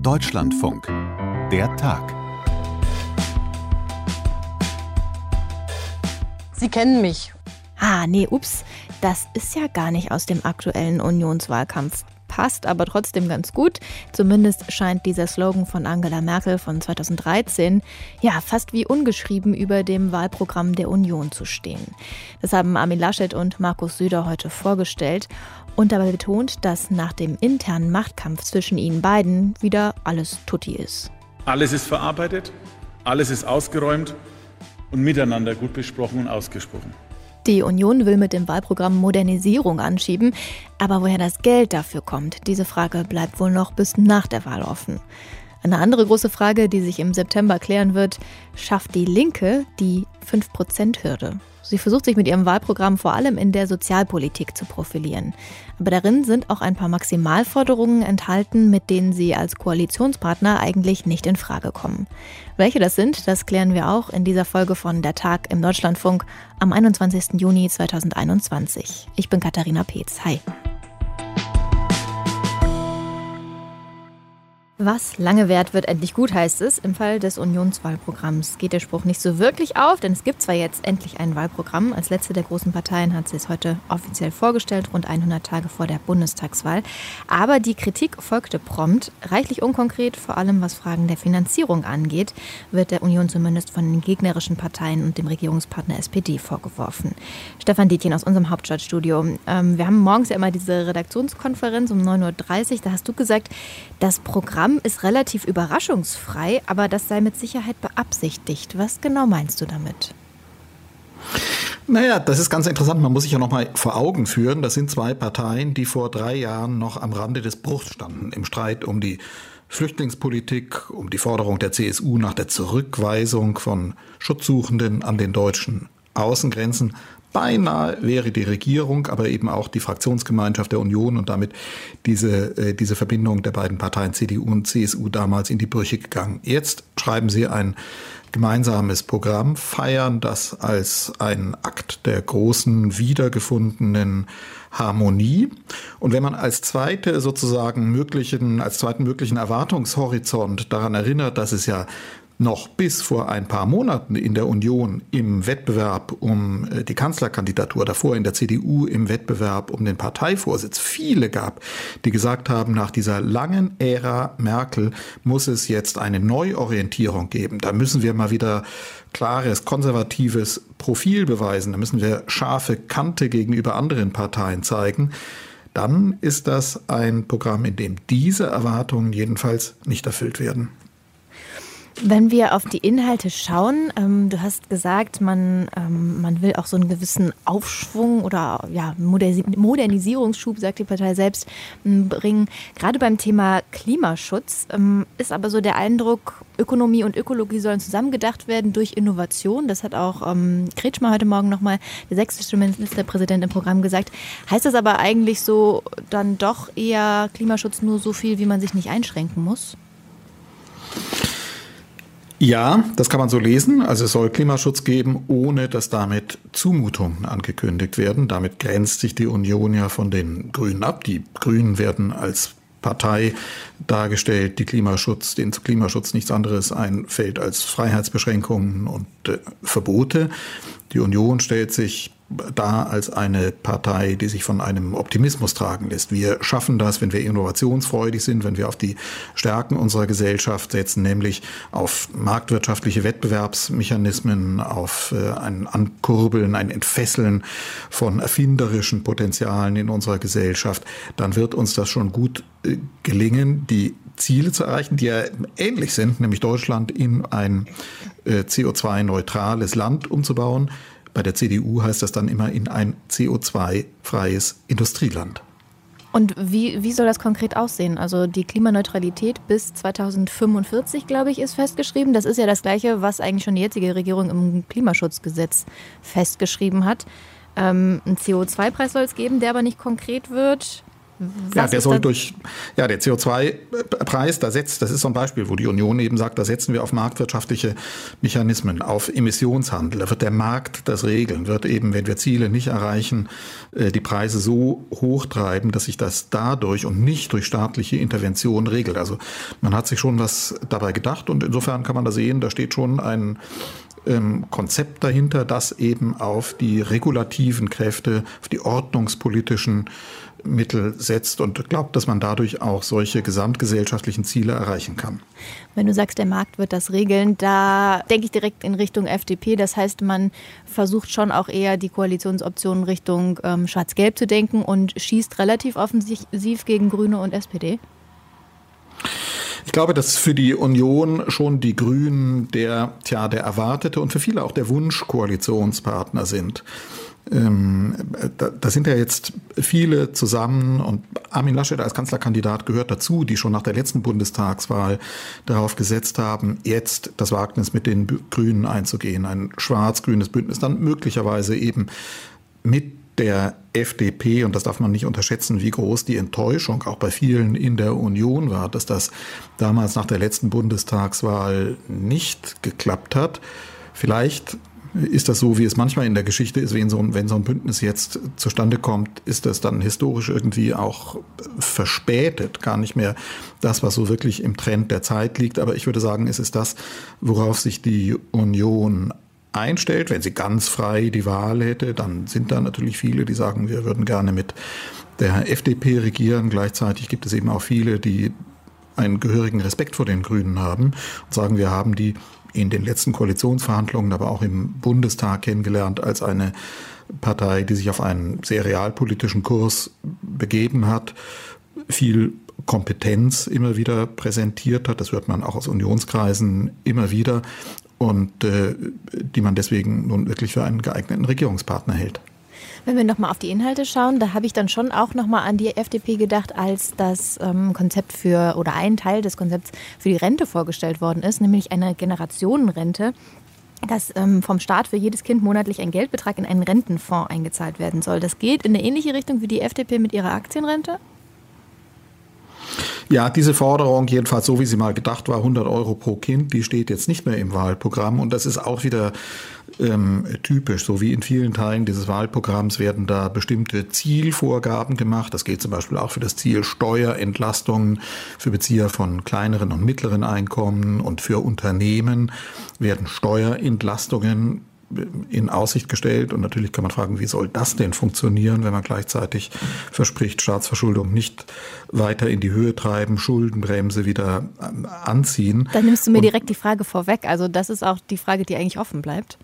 Deutschlandfunk. Der Tag. Sie kennen mich. Ah, nee, ups, das ist ja gar nicht aus dem aktuellen Unionswahlkampf passt aber trotzdem ganz gut. Zumindest scheint dieser Slogan von Angela Merkel von 2013 ja fast wie ungeschrieben über dem Wahlprogramm der Union zu stehen. Das haben Armin Laschet und Markus Söder heute vorgestellt und dabei betont, dass nach dem internen Machtkampf zwischen ihnen beiden wieder alles tutti ist. Alles ist verarbeitet, alles ist ausgeräumt und miteinander gut besprochen und ausgesprochen. Die Union will mit dem Wahlprogramm Modernisierung anschieben, aber woher das Geld dafür kommt, diese Frage bleibt wohl noch bis nach der Wahl offen. Eine andere große Frage, die sich im September klären wird, schafft die Linke die 5%-Hürde? Sie versucht sich mit ihrem Wahlprogramm vor allem in der Sozialpolitik zu profilieren. Aber darin sind auch ein paar Maximalforderungen enthalten, mit denen sie als Koalitionspartner eigentlich nicht in Frage kommen. Welche das sind, das klären wir auch in dieser Folge von Der Tag im Deutschlandfunk am 21. Juni 2021. Ich bin Katharina Peetz. Hi. Was lange währt, wird endlich gut, heißt es. Im Fall des Unionswahlprogramms geht der Spruch nicht so wirklich auf, denn es gibt zwar jetzt endlich ein Wahlprogramm. Als letzte der großen Parteien hat sie es heute offiziell vorgestellt, rund 100 Tage vor der Bundestagswahl. Aber die Kritik folgte prompt. Reichlich unkonkret, vor allem was Fragen der Finanzierung angeht, wird der Union zumindest von den gegnerischen Parteien und dem Regierungspartner SPD vorgeworfen. Stefan Dietjen aus unserem Hauptstadtstudio. Ähm, wir haben morgens ja immer diese Redaktionskonferenz um 9.30 Uhr. Da hast du gesagt, das Programm Programm ist relativ überraschungsfrei, aber das sei mit Sicherheit beabsichtigt. Was genau meinst du damit? Naja, das ist ganz interessant. Man muss sich ja noch mal vor Augen führen. Das sind zwei Parteien, die vor drei Jahren noch am Rande des Bruchs standen im Streit um die Flüchtlingspolitik, um die Forderung der CSU nach der Zurückweisung von Schutzsuchenden an den deutschen Außengrenzen. Beinahe wäre die Regierung, aber eben auch die Fraktionsgemeinschaft der Union und damit diese, äh, diese Verbindung der beiden Parteien CDU und CSU damals in die Brüche gegangen. Jetzt schreiben sie ein gemeinsames Programm, feiern das als ein Akt der großen wiedergefundenen Harmonie. Und wenn man als zweite sozusagen möglichen, als zweiten möglichen Erwartungshorizont daran erinnert, dass es ja noch bis vor ein paar Monaten in der Union im Wettbewerb um äh, die Kanzlerkandidatur, davor in der CDU im Wettbewerb um den Parteivorsitz viele gab, die gesagt haben, nach dieser langen Ära Merkel muss es jetzt eine Neuorientierung geben. Da müssen wir mal wieder klares, konservatives Profil beweisen. Da müssen wir scharfe Kante gegenüber anderen Parteien zeigen. Dann ist das ein Programm, in dem diese Erwartungen jedenfalls nicht erfüllt werden. Wenn wir auf die Inhalte schauen, ähm, du hast gesagt, man, ähm, man will auch so einen gewissen Aufschwung oder ja, Modernisierungsschub, sagt die Partei selbst, bringen. Gerade beim Thema Klimaschutz ähm, ist aber so der Eindruck, Ökonomie und Ökologie sollen zusammengedacht werden durch Innovation. Das hat auch ähm, Kretschmer heute Morgen nochmal, der sächsische Ministerpräsident im Programm gesagt. Heißt das aber eigentlich so dann doch eher Klimaschutz nur so viel, wie man sich nicht einschränken muss? Ja, das kann man so lesen. Also es soll Klimaschutz geben, ohne dass damit Zumutungen angekündigt werden. Damit grenzt sich die Union ja von den Grünen ab. Die Grünen werden als Partei dargestellt, die Klimaschutz, den Klimaschutz nichts anderes einfällt als Freiheitsbeschränkungen und äh, Verbote. Die Union stellt sich da als eine Partei, die sich von einem Optimismus tragen lässt. Wir schaffen das, wenn wir innovationsfreudig sind, wenn wir auf die Stärken unserer Gesellschaft setzen, nämlich auf marktwirtschaftliche Wettbewerbsmechanismen, auf äh, ein Ankurbeln, ein Entfesseln von erfinderischen Potenzialen in unserer Gesellschaft, dann wird uns das schon gut äh, gelingen, die Ziele zu erreichen, die ja ähnlich sind, nämlich Deutschland in ein äh, CO2-neutrales Land umzubauen. Bei der CDU heißt das dann immer in ein CO2-freies Industrieland. Und wie, wie soll das konkret aussehen? Also die Klimaneutralität bis 2045, glaube ich, ist festgeschrieben. Das ist ja das Gleiche, was eigentlich schon die jetzige Regierung im Klimaschutzgesetz festgeschrieben hat. Ähm, einen CO2-Preis soll es geben, der aber nicht konkret wird. Was ja, der soll durch, ja, der CO2-Preis, da setzt, das ist so ein Beispiel, wo die Union eben sagt, da setzen wir auf marktwirtschaftliche Mechanismen, auf Emissionshandel. Da wird der Markt das regeln, wird eben, wenn wir Ziele nicht erreichen, äh, die Preise so hoch treiben, dass sich das dadurch und nicht durch staatliche Intervention regelt. Also man hat sich schon was dabei gedacht und insofern kann man da sehen, da steht schon ein ähm, Konzept dahinter, das eben auf die regulativen Kräfte, auf die ordnungspolitischen Mittel setzt und glaubt, dass man dadurch auch solche gesamtgesellschaftlichen Ziele erreichen kann. Wenn du sagst, der Markt wird das regeln, da denke ich direkt in Richtung FDP. Das heißt, man versucht schon auch eher die Koalitionsoptionen Richtung ähm, Schwarz-Gelb zu denken und schießt relativ offensiv gegen Grüne und SPD. Ich glaube, dass für die Union schon die Grünen der, tja, der erwartete und für viele auch der Wunschkoalitionspartner sind. Ähm, da, da, sind ja jetzt viele zusammen und Armin Laschet als Kanzlerkandidat gehört dazu, die schon nach der letzten Bundestagswahl darauf gesetzt haben, jetzt das Wagnis mit den Grünen einzugehen, ein schwarz-grünes Bündnis, dann möglicherweise eben mit der FDP, und das darf man nicht unterschätzen, wie groß die Enttäuschung auch bei vielen in der Union war, dass das damals nach der letzten Bundestagswahl nicht geklappt hat. Vielleicht ist das so, wie es manchmal in der Geschichte ist, wenn so, ein, wenn so ein Bündnis jetzt zustande kommt, ist das dann historisch irgendwie auch verspätet, gar nicht mehr das, was so wirklich im Trend der Zeit liegt. Aber ich würde sagen, es ist das, worauf sich die Union einstellt. Wenn sie ganz frei die Wahl hätte, dann sind da natürlich viele, die sagen, wir würden gerne mit der FDP regieren. Gleichzeitig gibt es eben auch viele, die einen gehörigen Respekt vor den Grünen haben und sagen, wir haben die in den letzten Koalitionsverhandlungen, aber auch im Bundestag kennengelernt als eine Partei, die sich auf einen sehr realpolitischen Kurs begeben hat, viel Kompetenz immer wieder präsentiert hat. Das hört man auch aus Unionskreisen immer wieder und äh, die man deswegen nun wirklich für einen geeigneten Regierungspartner hält. Wenn wir nochmal auf die Inhalte schauen, da habe ich dann schon auch nochmal an die FDP gedacht, als das ähm, Konzept für oder ein Teil des Konzepts für die Rente vorgestellt worden ist, nämlich eine Generationenrente dass ähm, vom Staat für jedes Kind monatlich ein Geldbetrag in einen Rentenfonds eingezahlt werden soll. Das geht in eine ähnliche Richtung wie die FDP mit ihrer Aktienrente? Ja, diese Forderung, jedenfalls so wie sie mal gedacht war, 100 Euro pro Kind, die steht jetzt nicht mehr im Wahlprogramm. Und das ist auch wieder ähm, typisch. So wie in vielen Teilen dieses Wahlprogramms werden da bestimmte Zielvorgaben gemacht. Das geht zum Beispiel auch für das Ziel Steuerentlastungen für Bezieher von kleineren und mittleren Einkommen und für Unternehmen werden Steuerentlastungen in Aussicht gestellt. Und natürlich kann man fragen, wie soll das denn funktionieren, wenn man gleichzeitig verspricht, Staatsverschuldung nicht weiter in die Höhe treiben, Schuldenbremse wieder ähm, anziehen. Dann nimmst du mir Und direkt die Frage vorweg. Also das ist auch die Frage, die eigentlich offen bleibt.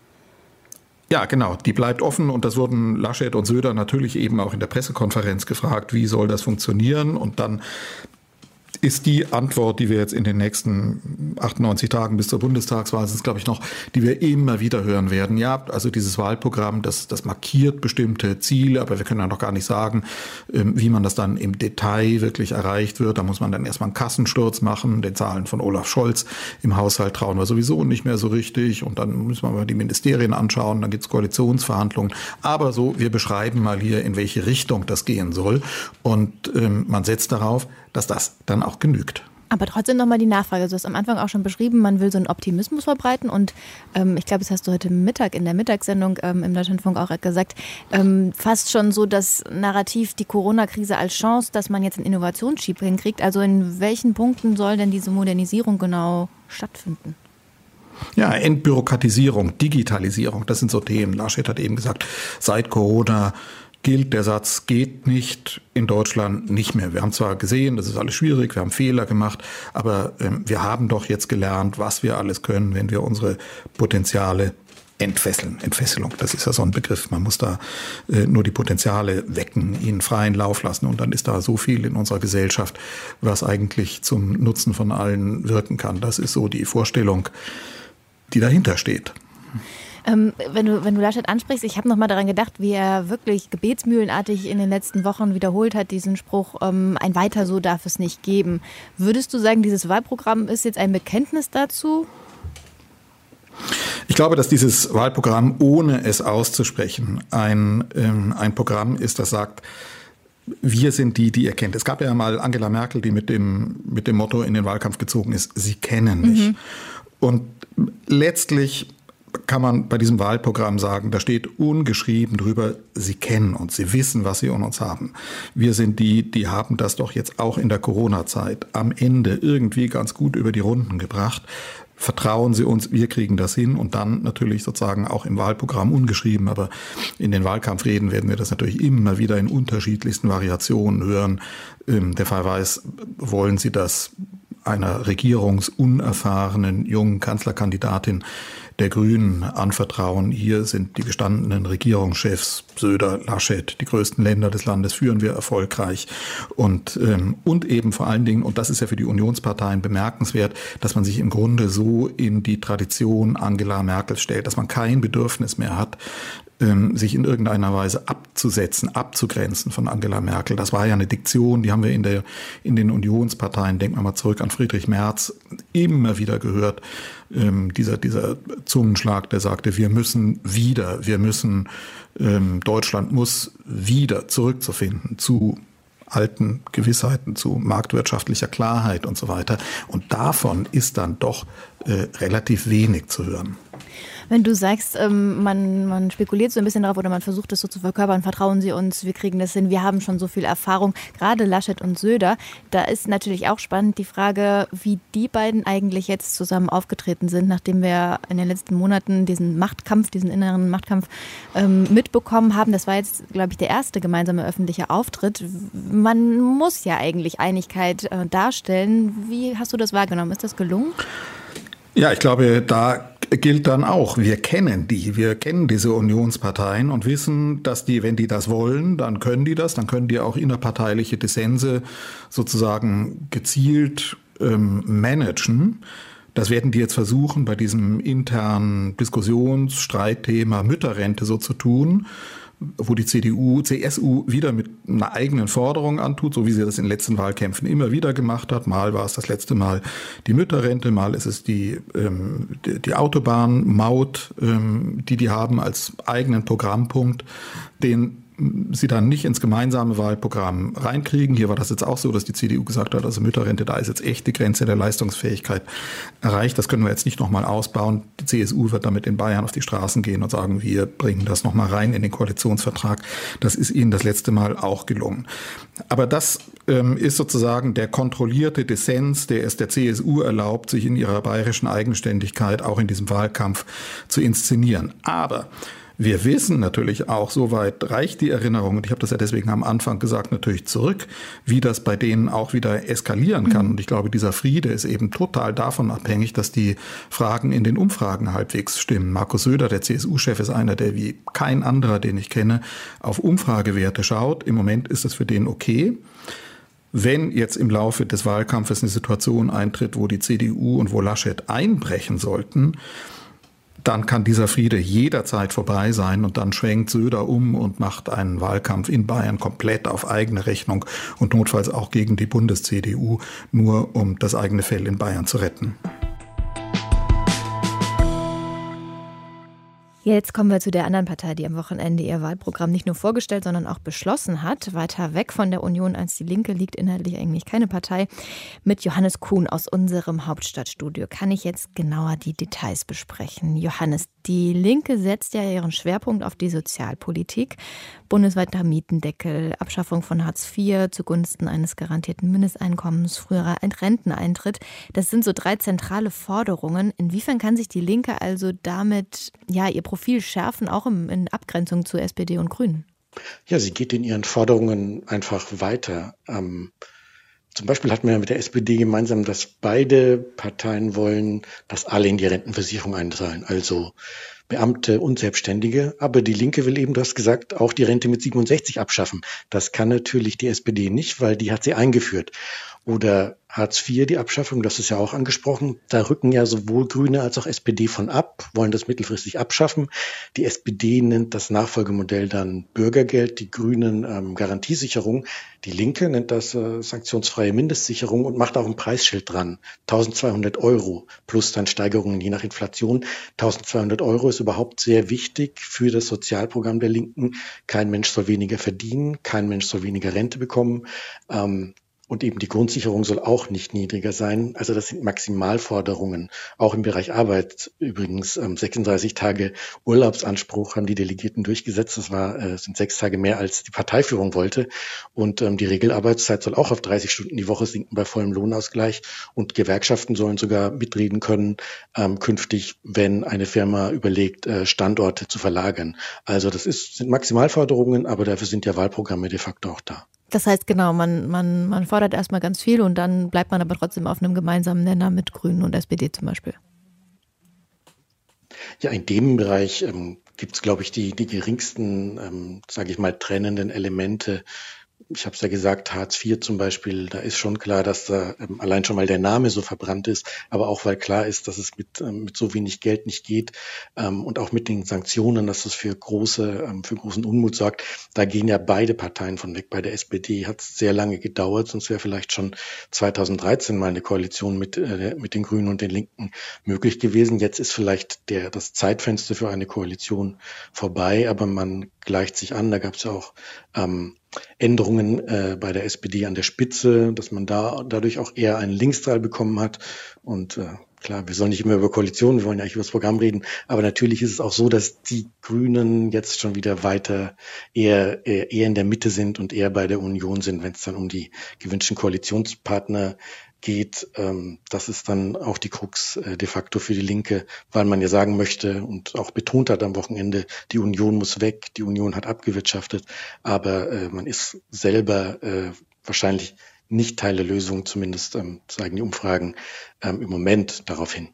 Ja, genau. Die bleibt offen und das wurden Laschet und Söder natürlich eben auch in der Pressekonferenz gefragt, wie soll das funktionieren? Und dann ist die Antwort, die wir jetzt in den nächsten 98 Tagen bis zur Bundestagswahl sind, glaube ich, noch, die wir immer wieder hören werden. Ja, also dieses Wahlprogramm, das, das markiert bestimmte Ziele, aber wir können ja noch gar nicht sagen, ähm, wie man das dann im Detail wirklich erreicht wird. Da muss man dann erstmal einen Kassensturz machen. Den Zahlen von Olaf Scholz im Haushalt trauen wir sowieso nicht mehr so richtig. Und dann müssen wir mal die Ministerien anschauen. Dann gibt es Koalitionsverhandlungen. Aber so, wir beschreiben mal hier, in welche Richtung das gehen soll. Und ähm, man setzt darauf, dass das dann auch genügt. Aber trotzdem nochmal die Nachfrage. Du hast am Anfang auch schon beschrieben, man will so einen Optimismus verbreiten. Und ähm, ich glaube, das hast du heute Mittag in der Mittagssendung ähm, im Deutschlandfunk auch gesagt, ähm, fast schon so das Narrativ, die Corona-Krise als Chance, dass man jetzt einen Innovationsschieb hinkriegt. Also in welchen Punkten soll denn diese Modernisierung genau stattfinden? Ja, Entbürokratisierung, Digitalisierung, das sind so Themen. Laschet hat eben gesagt, seit Corona gilt der Satz, geht nicht in Deutschland nicht mehr. Wir haben zwar gesehen, das ist alles schwierig, wir haben Fehler gemacht, aber ähm, wir haben doch jetzt gelernt, was wir alles können, wenn wir unsere Potenziale entfesseln. Entfesselung, das ist ja so ein Begriff. Man muss da äh, nur die Potenziale wecken, ihnen freien Lauf lassen und dann ist da so viel in unserer Gesellschaft, was eigentlich zum Nutzen von allen wirken kann. Das ist so die Vorstellung, die dahinter steht. Ähm, wenn, du, wenn du Laschet ansprichst, ich habe noch mal daran gedacht, wie er wirklich gebetsmühlenartig in den letzten Wochen wiederholt hat, diesen Spruch, ähm, ein Weiter so darf es nicht geben. Würdest du sagen, dieses Wahlprogramm ist jetzt ein Bekenntnis dazu? Ich glaube, dass dieses Wahlprogramm, ohne es auszusprechen, ein, ähm, ein Programm ist, das sagt, wir sind die, die ihr kennt. Es gab ja mal Angela Merkel, die mit dem, mit dem Motto in den Wahlkampf gezogen ist, sie kennen mich. Mhm. Und letztlich kann man bei diesem Wahlprogramm sagen, da steht ungeschrieben drüber, Sie kennen uns, Sie wissen, was Sie an uns haben. Wir sind die, die haben das doch jetzt auch in der Corona-Zeit am Ende irgendwie ganz gut über die Runden gebracht. Vertrauen Sie uns, wir kriegen das hin und dann natürlich sozusagen auch im Wahlprogramm ungeschrieben, aber in den Wahlkampfreden werden wir das natürlich immer wieder in unterschiedlichsten Variationen hören. Ähm, der Fall weiß, wollen Sie das einer regierungsunerfahrenen jungen Kanzlerkandidatin der Grünen anvertrauen. Hier sind die gestandenen Regierungschefs Söder, Laschet, die größten Länder des Landes führen wir erfolgreich. Und, ähm, und eben vor allen Dingen, und das ist ja für die Unionsparteien bemerkenswert, dass man sich im Grunde so in die Tradition Angela Merkel stellt, dass man kein Bedürfnis mehr hat, ähm, sich in irgendeiner Weise abzusetzen, abzugrenzen von Angela Merkel. Das war ja eine Diktion, die haben wir in, der, in den Unionsparteien, denken wir mal zurück an Friedrich Merz, immer wieder gehört. Ähm, dieser, dieser Zungenschlag, der sagte, wir müssen wieder, wir müssen, ähm, Deutschland muss wieder zurückzufinden zu alten Gewissheiten, zu marktwirtschaftlicher Klarheit und so weiter. Und davon ist dann doch äh, relativ wenig zu hören. Wenn du sagst, ähm, man, man spekuliert so ein bisschen darauf oder man versucht es so zu verkörpern, vertrauen Sie uns, wir kriegen das hin, wir haben schon so viel Erfahrung, gerade Laschet und Söder, da ist natürlich auch spannend die Frage, wie die beiden eigentlich jetzt zusammen aufgetreten sind, nachdem wir in den letzten Monaten diesen Machtkampf, diesen inneren Machtkampf ähm, mitbekommen haben. Das war jetzt, glaube ich, der erste gemeinsame öffentliche Auftritt. Man muss ja eigentlich Einigkeit äh, darstellen. Wie hast du das wahrgenommen? Ist das gelungen? Ja, ich glaube, da gilt dann auch, wir kennen die, wir kennen diese Unionsparteien und wissen, dass die, wenn die das wollen, dann können die das, dann können die auch innerparteiliche Dissense sozusagen gezielt ähm, managen. Das werden die jetzt versuchen, bei diesem internen Diskussionsstreitthema Mütterrente so zu tun wo die CDU, CSU wieder mit einer eigenen Forderung antut, so wie sie das in den letzten Wahlkämpfen immer wieder gemacht hat. Mal war es das letzte Mal die Mütterrente, mal ist es die, ähm, die, Autobahnmaut, ähm, die die haben als eigenen Programmpunkt, den sie dann nicht ins gemeinsame Wahlprogramm reinkriegen. Hier war das jetzt auch so, dass die CDU gesagt hat, also Mütterrente, da ist jetzt echt die Grenze der Leistungsfähigkeit erreicht. Das können wir jetzt nicht nochmal ausbauen. Die CSU wird damit in Bayern auf die Straßen gehen und sagen, wir bringen das nochmal rein in den Koalitionsvertrag. Das ist ihnen das letzte Mal auch gelungen. Aber das ähm, ist sozusagen der kontrollierte Dissens, der es der CSU erlaubt, sich in ihrer bayerischen Eigenständigkeit auch in diesem Wahlkampf zu inszenieren. Aber wir wissen natürlich auch, soweit reicht die Erinnerung, und ich habe das ja deswegen am Anfang gesagt, natürlich zurück, wie das bei denen auch wieder eskalieren kann. Mhm. Und ich glaube, dieser Friede ist eben total davon abhängig, dass die Fragen in den Umfragen halbwegs stimmen. Markus Söder, der CSU-Chef, ist einer, der wie kein anderer, den ich kenne, auf Umfragewerte schaut. Im Moment ist das für den okay. Wenn jetzt im Laufe des Wahlkampfes eine Situation eintritt, wo die CDU und wo Laschet einbrechen sollten, dann kann dieser Friede jederzeit vorbei sein und dann schwenkt Söder um und macht einen Wahlkampf in Bayern komplett auf eigene Rechnung und notfalls auch gegen die Bundes-CDU, nur um das eigene Fell in Bayern zu retten. Jetzt kommen wir zu der anderen Partei, die am Wochenende ihr Wahlprogramm nicht nur vorgestellt, sondern auch beschlossen hat. Weiter weg von der Union als die Linke liegt inhaltlich eigentlich keine Partei. Mit Johannes Kuhn aus unserem Hauptstadtstudio kann ich jetzt genauer die Details besprechen. Johannes, die Linke setzt ja ihren Schwerpunkt auf die Sozialpolitik. Bundesweiter Mietendeckel, Abschaffung von Hartz IV zugunsten eines garantierten Mindesteinkommens, früherer Renteneintritt. Das sind so drei zentrale Forderungen. Inwiefern kann sich die Linke also damit ja ihr Profil schärfen, auch in Abgrenzung zu SPD und Grünen? Ja, sie geht in ihren Forderungen einfach weiter. Ähm, zum Beispiel hat man ja mit der SPD gemeinsam, dass beide Parteien wollen, dass alle in die Rentenversicherung einzahlen, also Beamte und Selbstständige. Aber die Linke will eben, du hast gesagt, auch die Rente mit 67 abschaffen. Das kann natürlich die SPD nicht, weil die hat sie eingeführt. Oder Hartz IV, die Abschaffung, das ist ja auch angesprochen. Da rücken ja sowohl Grüne als auch SPD von ab, wollen das mittelfristig abschaffen. Die SPD nennt das Nachfolgemodell dann Bürgergeld, die Grünen ähm, Garantiesicherung. Die Linke nennt das äh, sanktionsfreie Mindestsicherung und macht auch ein Preisschild dran. 1200 Euro plus dann Steigerungen je nach Inflation. 1200 Euro ist überhaupt sehr wichtig für das Sozialprogramm der Linken. Kein Mensch soll weniger verdienen, kein Mensch soll weniger Rente bekommen. Ähm, und eben die Grundsicherung soll auch nicht niedriger sein. Also das sind Maximalforderungen. Auch im Bereich Arbeit übrigens ähm, 36 Tage Urlaubsanspruch haben die Delegierten durchgesetzt. Das war, äh, sind sechs Tage mehr als die Parteiführung wollte. Und ähm, die Regelarbeitszeit soll auch auf 30 Stunden die Woche sinken bei vollem Lohnausgleich. Und Gewerkschaften sollen sogar mitreden können ähm, künftig, wenn eine Firma überlegt, äh, Standorte zu verlagern. Also das ist, sind Maximalforderungen, aber dafür sind ja Wahlprogramme de facto auch da. Das heißt, genau, man, man, man fordert erstmal ganz viel und dann bleibt man aber trotzdem auf einem gemeinsamen Nenner mit Grünen und SPD zum Beispiel. Ja, in dem Bereich ähm, gibt es, glaube ich, die, die geringsten, ähm, sage ich mal, trennenden Elemente ich habe es ja gesagt, Hartz IV zum Beispiel, da ist schon klar, dass da ähm, allein schon mal der Name so verbrannt ist, aber auch weil klar ist, dass es mit, ähm, mit so wenig Geld nicht geht ähm, und auch mit den Sanktionen, dass das für große, ähm, für großen Unmut sorgt. Da gehen ja beide Parteien von weg. Bei der SPD hat es sehr lange gedauert, sonst wäre vielleicht schon 2013 mal eine Koalition mit, äh, mit den Grünen und den Linken möglich gewesen. Jetzt ist vielleicht der, das Zeitfenster für eine Koalition vorbei, aber man gleicht sich an. Da gab es ja auch ähm, Änderungen äh, bei der SPD an der Spitze, dass man da dadurch auch eher einen Linksteil bekommen hat. Und äh, klar, wir sollen nicht immer über Koalitionen, wir wollen ja eigentlich über das Programm reden, aber natürlich ist es auch so, dass die Grünen jetzt schon wieder weiter eher, eher, eher in der Mitte sind und eher bei der Union sind, wenn es dann um die gewünschten Koalitionspartner geht, ähm, das ist dann auch die Krux äh, de facto für die Linke, weil man ja sagen möchte und auch betont hat am Wochenende, die Union muss weg, die Union hat abgewirtschaftet, aber äh, man ist selber äh, wahrscheinlich nicht Teil der Lösung, zumindest ähm, zeigen die Umfragen ähm, im Moment darauf hin.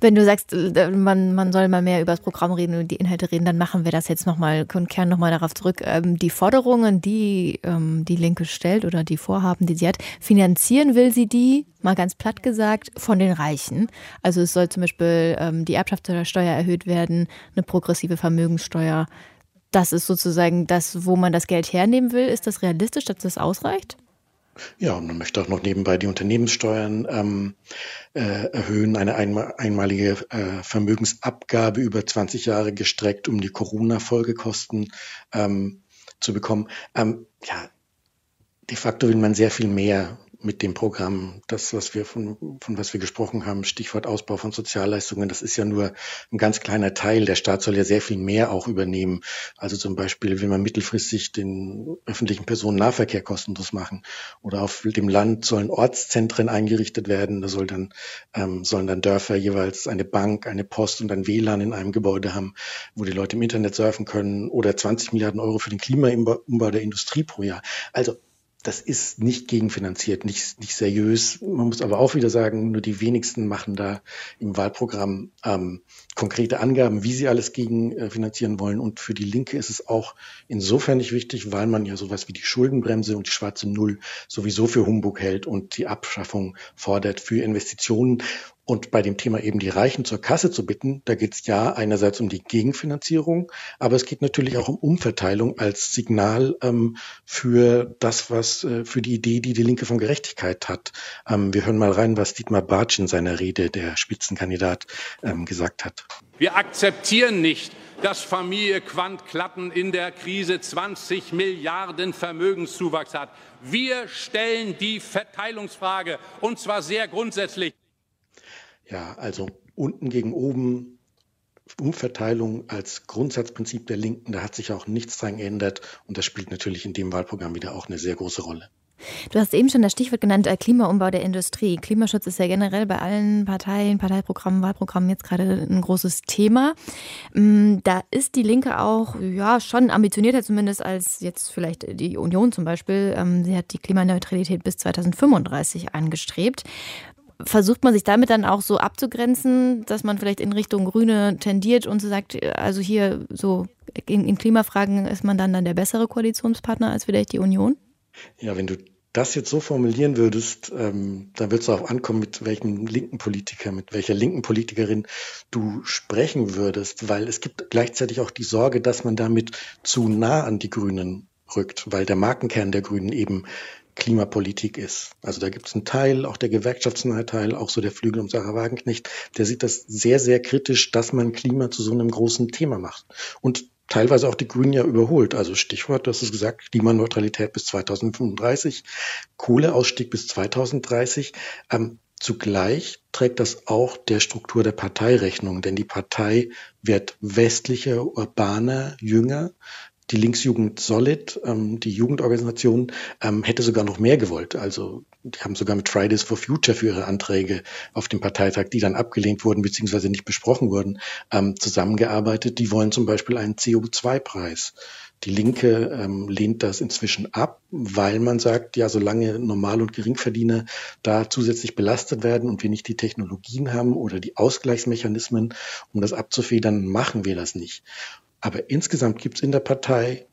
Wenn du sagst, äh, man, man soll mal mehr über das Programm reden und die Inhalte reden, dann machen wir das jetzt nochmal, können kehren nochmal darauf zurück. Ähm, die Forderungen, die ähm, die Linke stellt oder die Vorhaben, die sie hat, finanzieren will sie die, mal ganz platt gesagt, von den Reichen. Also es soll zum Beispiel ähm, die Erbschaftssteuer erhöht werden, eine progressive Vermögenssteuer. Das ist sozusagen das, wo man das Geld hernehmen will. Ist das realistisch, dass das ausreicht? Ja, und man möchte auch noch nebenbei die Unternehmenssteuern ähm, äh, erhöhen, eine einmalige äh, Vermögensabgabe über 20 Jahre gestreckt, um die Corona-Folgekosten ähm, zu bekommen. Ähm, ja, de facto will man sehr viel mehr mit dem Programm. Das, was wir von, von was wir gesprochen haben, Stichwort Ausbau von Sozialleistungen, das ist ja nur ein ganz kleiner Teil. Der Staat soll ja sehr viel mehr auch übernehmen. Also zum Beispiel will man mittelfristig den öffentlichen Personennahverkehr kostenlos machen. Oder auf dem Land sollen Ortszentren eingerichtet werden. Da soll dann, ähm, sollen dann Dörfer jeweils eine Bank, eine Post und ein WLAN in einem Gebäude haben, wo die Leute im Internet surfen können. Oder 20 Milliarden Euro für den Klimaumbau der Industrie pro Jahr. Also das ist nicht gegenfinanziert, nicht, nicht seriös. Man muss aber auch wieder sagen, nur die wenigsten machen da im Wahlprogramm ähm, konkrete Angaben, wie sie alles gegenfinanzieren wollen. Und für die Linke ist es auch insofern nicht wichtig, weil man ja sowas wie die Schuldenbremse und die schwarze Null sowieso für Humbug hält und die Abschaffung fordert für Investitionen. Und bei dem Thema eben die Reichen zur Kasse zu bitten, da geht es ja einerseits um die Gegenfinanzierung, aber es geht natürlich auch um Umverteilung als Signal ähm, für das, was äh, für die Idee, die die Linke von Gerechtigkeit hat. Ähm, wir hören mal rein, was Dietmar Bartsch in seiner Rede, der Spitzenkandidat, ähm, gesagt hat. Wir akzeptieren nicht, dass Familie Quandt-Klatten in der Krise 20 Milliarden Vermögenszuwachs hat. Wir stellen die Verteilungsfrage, und zwar sehr grundsätzlich. Ja, also unten gegen oben, Umverteilung als Grundsatzprinzip der Linken, da hat sich auch nichts dran geändert und das spielt natürlich in dem Wahlprogramm wieder auch eine sehr große Rolle. Du hast eben schon das Stichwort genannt, äh, Klimaumbau der Industrie. Klimaschutz ist ja generell bei allen Parteien, Parteiprogrammen, Wahlprogrammen jetzt gerade ein großes Thema. Mm, da ist die Linke auch ja schon ambitionierter zumindest als jetzt vielleicht die Union zum Beispiel. Ähm, sie hat die Klimaneutralität bis 2035 angestrebt versucht man sich damit dann auch so abzugrenzen, dass man vielleicht in Richtung Grüne tendiert und so sagt, also hier so in, in Klimafragen ist man dann, dann der bessere Koalitionspartner als vielleicht die Union? Ja, wenn du das jetzt so formulieren würdest, ähm, dann wird es darauf ankommen, mit welchem linken Politiker, mit welcher linken Politikerin du sprechen würdest, weil es gibt gleichzeitig auch die Sorge, dass man damit zu nah an die Grünen rückt, weil der Markenkern der Grünen eben Klimapolitik ist. Also da gibt es einen Teil, auch der gewerkschaftsnahe Teil, auch so der Flügel um Sarah Wagenknecht, der sieht das sehr, sehr kritisch, dass man Klima zu so einem großen Thema macht. Und teilweise auch die Grünen ja überholt. Also Stichwort, hast es gesagt, Klimaneutralität bis 2035, Kohleausstieg bis 2030. Ähm, zugleich trägt das auch der Struktur der Partei Rechnung, denn die Partei wird westlicher, urbaner, jünger die Linksjugend Solid, ähm, die Jugendorganisation, ähm, hätte sogar noch mehr gewollt. Also die haben sogar mit Fridays for Future für ihre Anträge auf dem Parteitag, die dann abgelehnt wurden beziehungsweise nicht besprochen wurden, ähm, zusammengearbeitet. Die wollen zum Beispiel einen CO2-Preis. Die Linke ähm, lehnt das inzwischen ab, weil man sagt, ja, solange Normal- und Geringverdiener da zusätzlich belastet werden und wir nicht die Technologien haben oder die Ausgleichsmechanismen, um das abzufedern, machen wir das nicht. Aber insgesamt gibt es in der Partei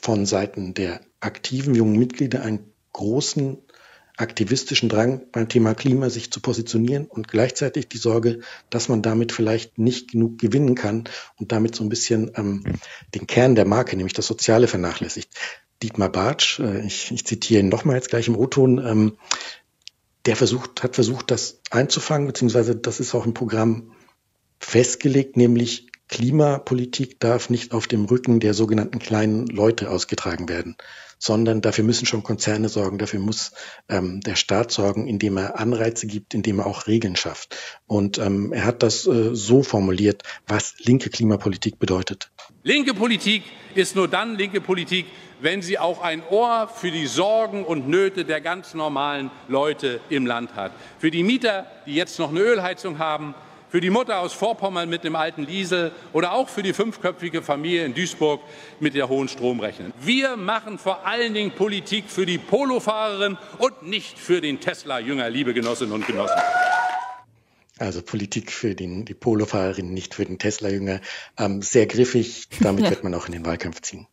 von Seiten der aktiven jungen Mitglieder einen großen aktivistischen Drang beim Thema Klima sich zu positionieren und gleichzeitig die Sorge, dass man damit vielleicht nicht genug gewinnen kann und damit so ein bisschen ähm, den Kern der Marke, nämlich das Soziale, vernachlässigt. Dietmar Bartsch, äh, ich, ich zitiere ihn nochmal jetzt gleich im O-Ton, ähm, der versucht, hat versucht, das einzufangen, beziehungsweise das ist auch im Programm festgelegt, nämlich Klimapolitik darf nicht auf dem Rücken der sogenannten kleinen Leute ausgetragen werden, sondern dafür müssen schon Konzerne sorgen, dafür muss ähm, der Staat sorgen, indem er Anreize gibt, indem er auch Regeln schafft. Und ähm, er hat das äh, so formuliert, was linke Klimapolitik bedeutet. Linke Politik ist nur dann linke Politik, wenn sie auch ein Ohr für die Sorgen und Nöte der ganz normalen Leute im Land hat. Für die Mieter, die jetzt noch eine Ölheizung haben, für die Mutter aus Vorpommern mit dem alten Diesel oder auch für die fünfköpfige Familie in Duisburg mit der hohen Stromrechnung. Wir machen vor allen Dingen Politik für die Polofahrerin und nicht für den Tesla-Jünger, liebe Genossinnen und Genossen. Also Politik für den, die Polofahrerin, nicht für den Tesla-Jünger. Ähm, sehr griffig, damit ja. wird man auch in den Wahlkampf ziehen.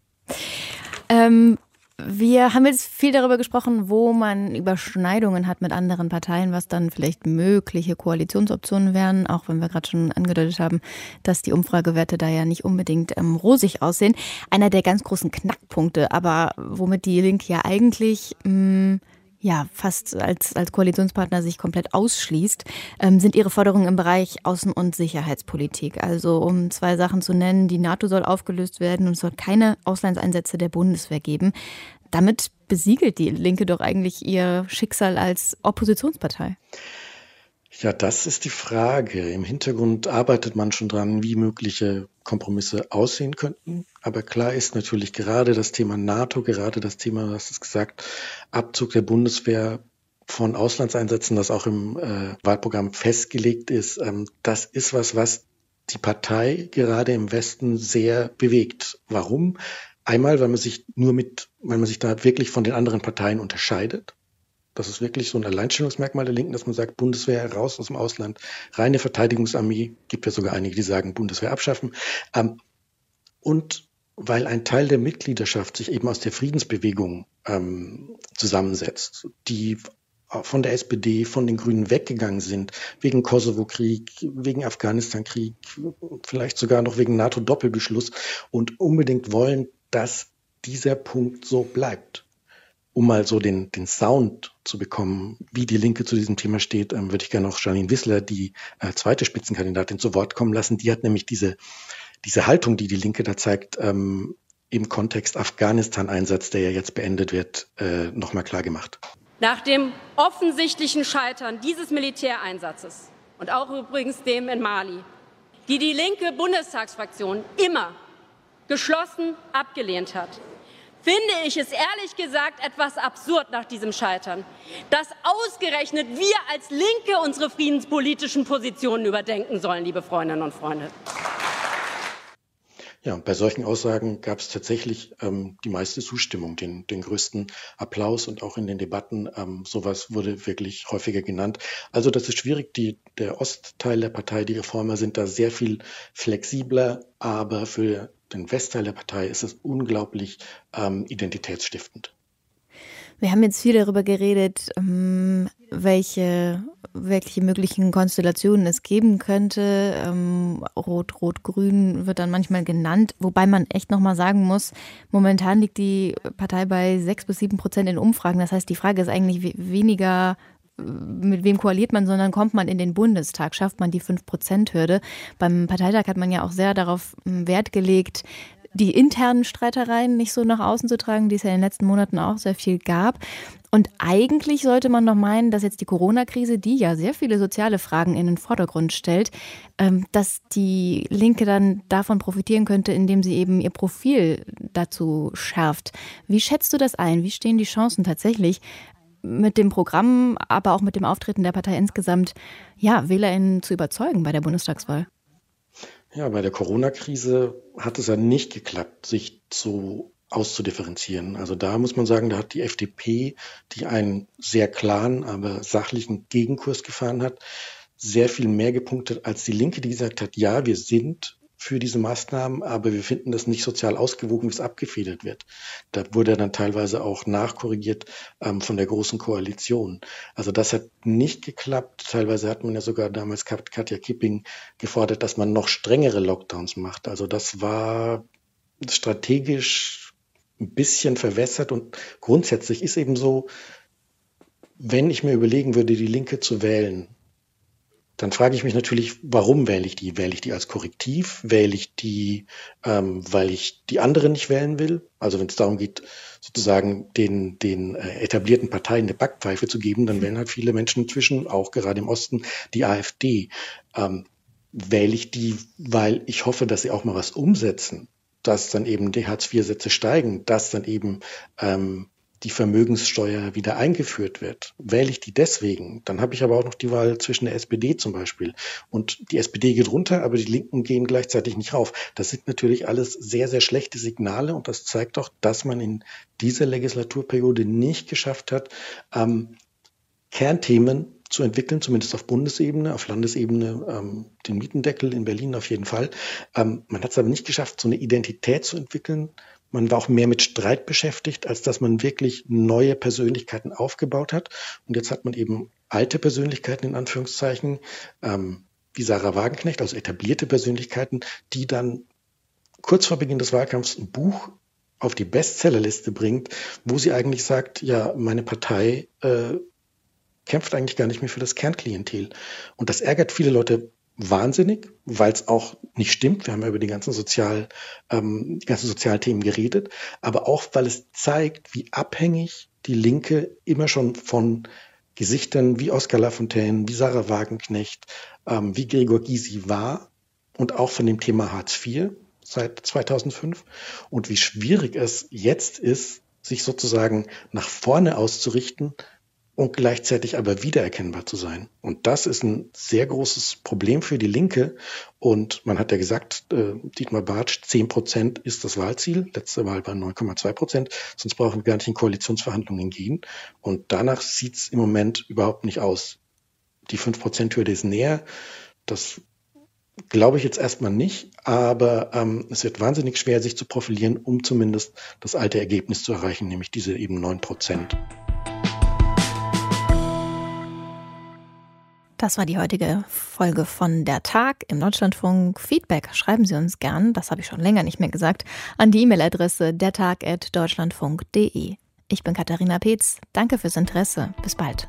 Ähm, wir haben jetzt viel darüber gesprochen, wo man Überschneidungen hat mit anderen Parteien, was dann vielleicht mögliche Koalitionsoptionen wären, auch wenn wir gerade schon angedeutet haben, dass die Umfragewerte da ja nicht unbedingt ähm, rosig aussehen. Einer der ganz großen Knackpunkte, aber womit die Linke ja eigentlich mh, mm, ja fast als, als Koalitionspartner sich komplett ausschließt, ähm, sind ihre Forderungen im Bereich Außen- und Sicherheitspolitik. Also um zwei Sachen zu nennen, die NATO soll aufgelöst werden und es soll keine Auslandseinsätze der Bundeswehr geben. Damit besiegelt die Linke doch eigentlich ihr Schicksal als Oppositionspartei. Ja, das ist die Frage. Im Hintergrund arbeitet man schon dran, wie mögliche Kompromisse aussehen könnten. Aber klar ist natürlich gerade das Thema NATO, gerade das Thema, was ist gesagt, Abzug der Bundeswehr von Auslandseinsätzen, das auch im äh, Wahlprogramm festgelegt ist, ähm, das ist was, was die Partei gerade im Westen sehr bewegt. Warum? Einmal, weil man sich nur mit, weil man sich da wirklich von den anderen Parteien unterscheidet. Das ist wirklich so ein Alleinstellungsmerkmal der Linken, dass man sagt, Bundeswehr raus aus dem Ausland, reine Verteidigungsarmee, gibt ja sogar einige, die sagen, Bundeswehr abschaffen. Ähm, und weil ein Teil der Mitgliedschaft sich eben aus der Friedensbewegung ähm, zusammensetzt, die von der SPD, von den Grünen weggegangen sind, wegen Kosovo-Krieg, wegen Afghanistan-Krieg, vielleicht sogar noch wegen NATO-Doppelbeschluss und unbedingt wollen, dass dieser Punkt so bleibt um mal so den, den Sound zu bekommen, wie die Linke zu diesem Thema steht, ähm, würde ich gerne noch Janine Wissler, die äh, zweite Spitzenkandidatin, zu Wort kommen lassen. Die hat nämlich diese, diese Haltung, die die Linke da zeigt, ähm, im Kontext Afghanistan-Einsatz, der ja jetzt beendet wird, äh, nochmal klar gemacht. Nach dem offensichtlichen Scheitern dieses Militäreinsatzes und auch übrigens dem in Mali, die die linke Bundestagsfraktion immer geschlossen abgelehnt hat, finde ich es ehrlich gesagt etwas absurd nach diesem Scheitern, dass ausgerechnet wir als Linke unsere friedenspolitischen Positionen überdenken sollen, liebe Freundinnen und Freunde. Ja, bei solchen Aussagen gab es tatsächlich ähm, die meiste Zustimmung, den, den größten Applaus und auch in den Debatten. Ähm, sowas wurde wirklich häufiger genannt. Also das ist schwierig. Die, der Ostteil der Partei, die Reformer sind da sehr viel flexibler, aber für den Westteil der Partei ist es unglaublich ähm, identitätsstiftend. Wir haben jetzt viel darüber geredet, ähm, welche welche möglichen Konstellationen es geben könnte. Ähm, Rot, Rot, Grün wird dann manchmal genannt, wobei man echt nochmal sagen muss, momentan liegt die Partei bei sechs bis sieben Prozent in Umfragen. Das heißt, die Frage ist eigentlich weniger, mit wem koaliert man, sondern kommt man in den Bundestag, schafft man die 5-Prozent-Hürde. Beim Parteitag hat man ja auch sehr darauf hm, Wert gelegt, die internen Streitereien nicht so nach außen zu tragen, die es ja in den letzten Monaten auch sehr viel gab. Und eigentlich sollte man doch meinen, dass jetzt die Corona-Krise, die ja sehr viele soziale Fragen in den Vordergrund stellt, ähm, dass die Linke dann davon profitieren könnte, indem sie eben ihr Profil dazu schärft. Wie schätzt du das ein? Wie stehen die Chancen tatsächlich, mit dem Programm, aber auch mit dem Auftreten der Partei insgesamt, ja, WählerInnen zu überzeugen bei der Bundestagswahl? Ja, bei der Corona-Krise hat es ja nicht geklappt, sich so auszudifferenzieren. Also da muss man sagen, da hat die FDP, die einen sehr klaren, aber sachlichen Gegenkurs gefahren hat, sehr viel mehr gepunktet als die Linke, die gesagt hat, ja, wir sind für diese Maßnahmen, aber wir finden das nicht sozial ausgewogen, wie es abgefedert wird. Da wurde dann teilweise auch nachkorrigiert ähm, von der Großen Koalition. Also das hat nicht geklappt. Teilweise hat man ja sogar damals Katja Kipping gefordert, dass man noch strengere Lockdowns macht. Also das war strategisch ein bisschen verwässert und grundsätzlich ist eben so, wenn ich mir überlegen würde, die Linke zu wählen, dann frage ich mich natürlich, warum wähle ich die? Wähle ich die als Korrektiv? Wähle ich die, ähm, weil ich die anderen nicht wählen will? Also wenn es darum geht, sozusagen den, den äh, etablierten Parteien eine Backpfeife zu geben, dann wählen halt viele Menschen inzwischen, auch gerade im Osten, die AfD. Ähm, wähle ich die, weil ich hoffe, dass sie auch mal was umsetzen, dass dann eben die Hartz-IV-Sätze steigen, dass dann eben ähm, die Vermögenssteuer wieder eingeführt wird, wähle ich die deswegen. Dann habe ich aber auch noch die Wahl zwischen der SPD zum Beispiel. Und die SPD geht runter, aber die Linken gehen gleichzeitig nicht rauf. Das sind natürlich alles sehr, sehr schlechte Signale und das zeigt doch, dass man in dieser Legislaturperiode nicht geschafft hat, ähm, Kernthemen zu entwickeln, zumindest auf Bundesebene, auf Landesebene, ähm, den Mietendeckel in Berlin auf jeden Fall. Ähm, man hat es aber nicht geschafft, so eine Identität zu entwickeln, man war auch mehr mit Streit beschäftigt, als dass man wirklich neue Persönlichkeiten aufgebaut hat. Und jetzt hat man eben alte Persönlichkeiten in Anführungszeichen, ähm, wie Sarah Wagenknecht, also etablierte Persönlichkeiten, die dann kurz vor Beginn des Wahlkampfs ein Buch auf die Bestsellerliste bringt, wo sie eigentlich sagt, ja, meine Partei äh, kämpft eigentlich gar nicht mehr für das Kernklientel. Und das ärgert viele Leute wahnsinnig, weil es auch nicht stimmt. Wir haben ja über die ganzen Sozial, ähm, die ganzen Sozialthemen geredet, aber auch, weil es zeigt, wie abhängig die Linke immer schon von Gesichtern wie Oskar Lafontaine, wie Sarah Wagenknecht, ähm, wie Gregor Gysi war und auch von dem Thema Hartz IV seit 2005 und wie schwierig es jetzt ist, sich sozusagen nach vorne auszurichten und gleichzeitig aber wiedererkennbar zu sein. Und das ist ein sehr großes Problem für die Linke. Und man hat ja gesagt, äh, Dietmar Bartsch, 10 Prozent ist das Wahlziel. Letzte Wahl waren 9,2 Prozent. Sonst brauchen wir gar nicht in Koalitionsverhandlungen gehen. Und danach sieht es im Moment überhaupt nicht aus. Die 5-Prozent-Hürde ist näher. Das glaube ich jetzt erstmal nicht. Aber ähm, es wird wahnsinnig schwer, sich zu profilieren, um zumindest das alte Ergebnis zu erreichen, nämlich diese eben 9 Prozent. Das war die heutige Folge von Der Tag im Deutschlandfunk. Feedback schreiben Sie uns gern, das habe ich schon länger nicht mehr gesagt, an die E-Mail-Adresse dertag.deutschlandfunk.de. Ich bin Katharina Peetz. Danke fürs Interesse. Bis bald.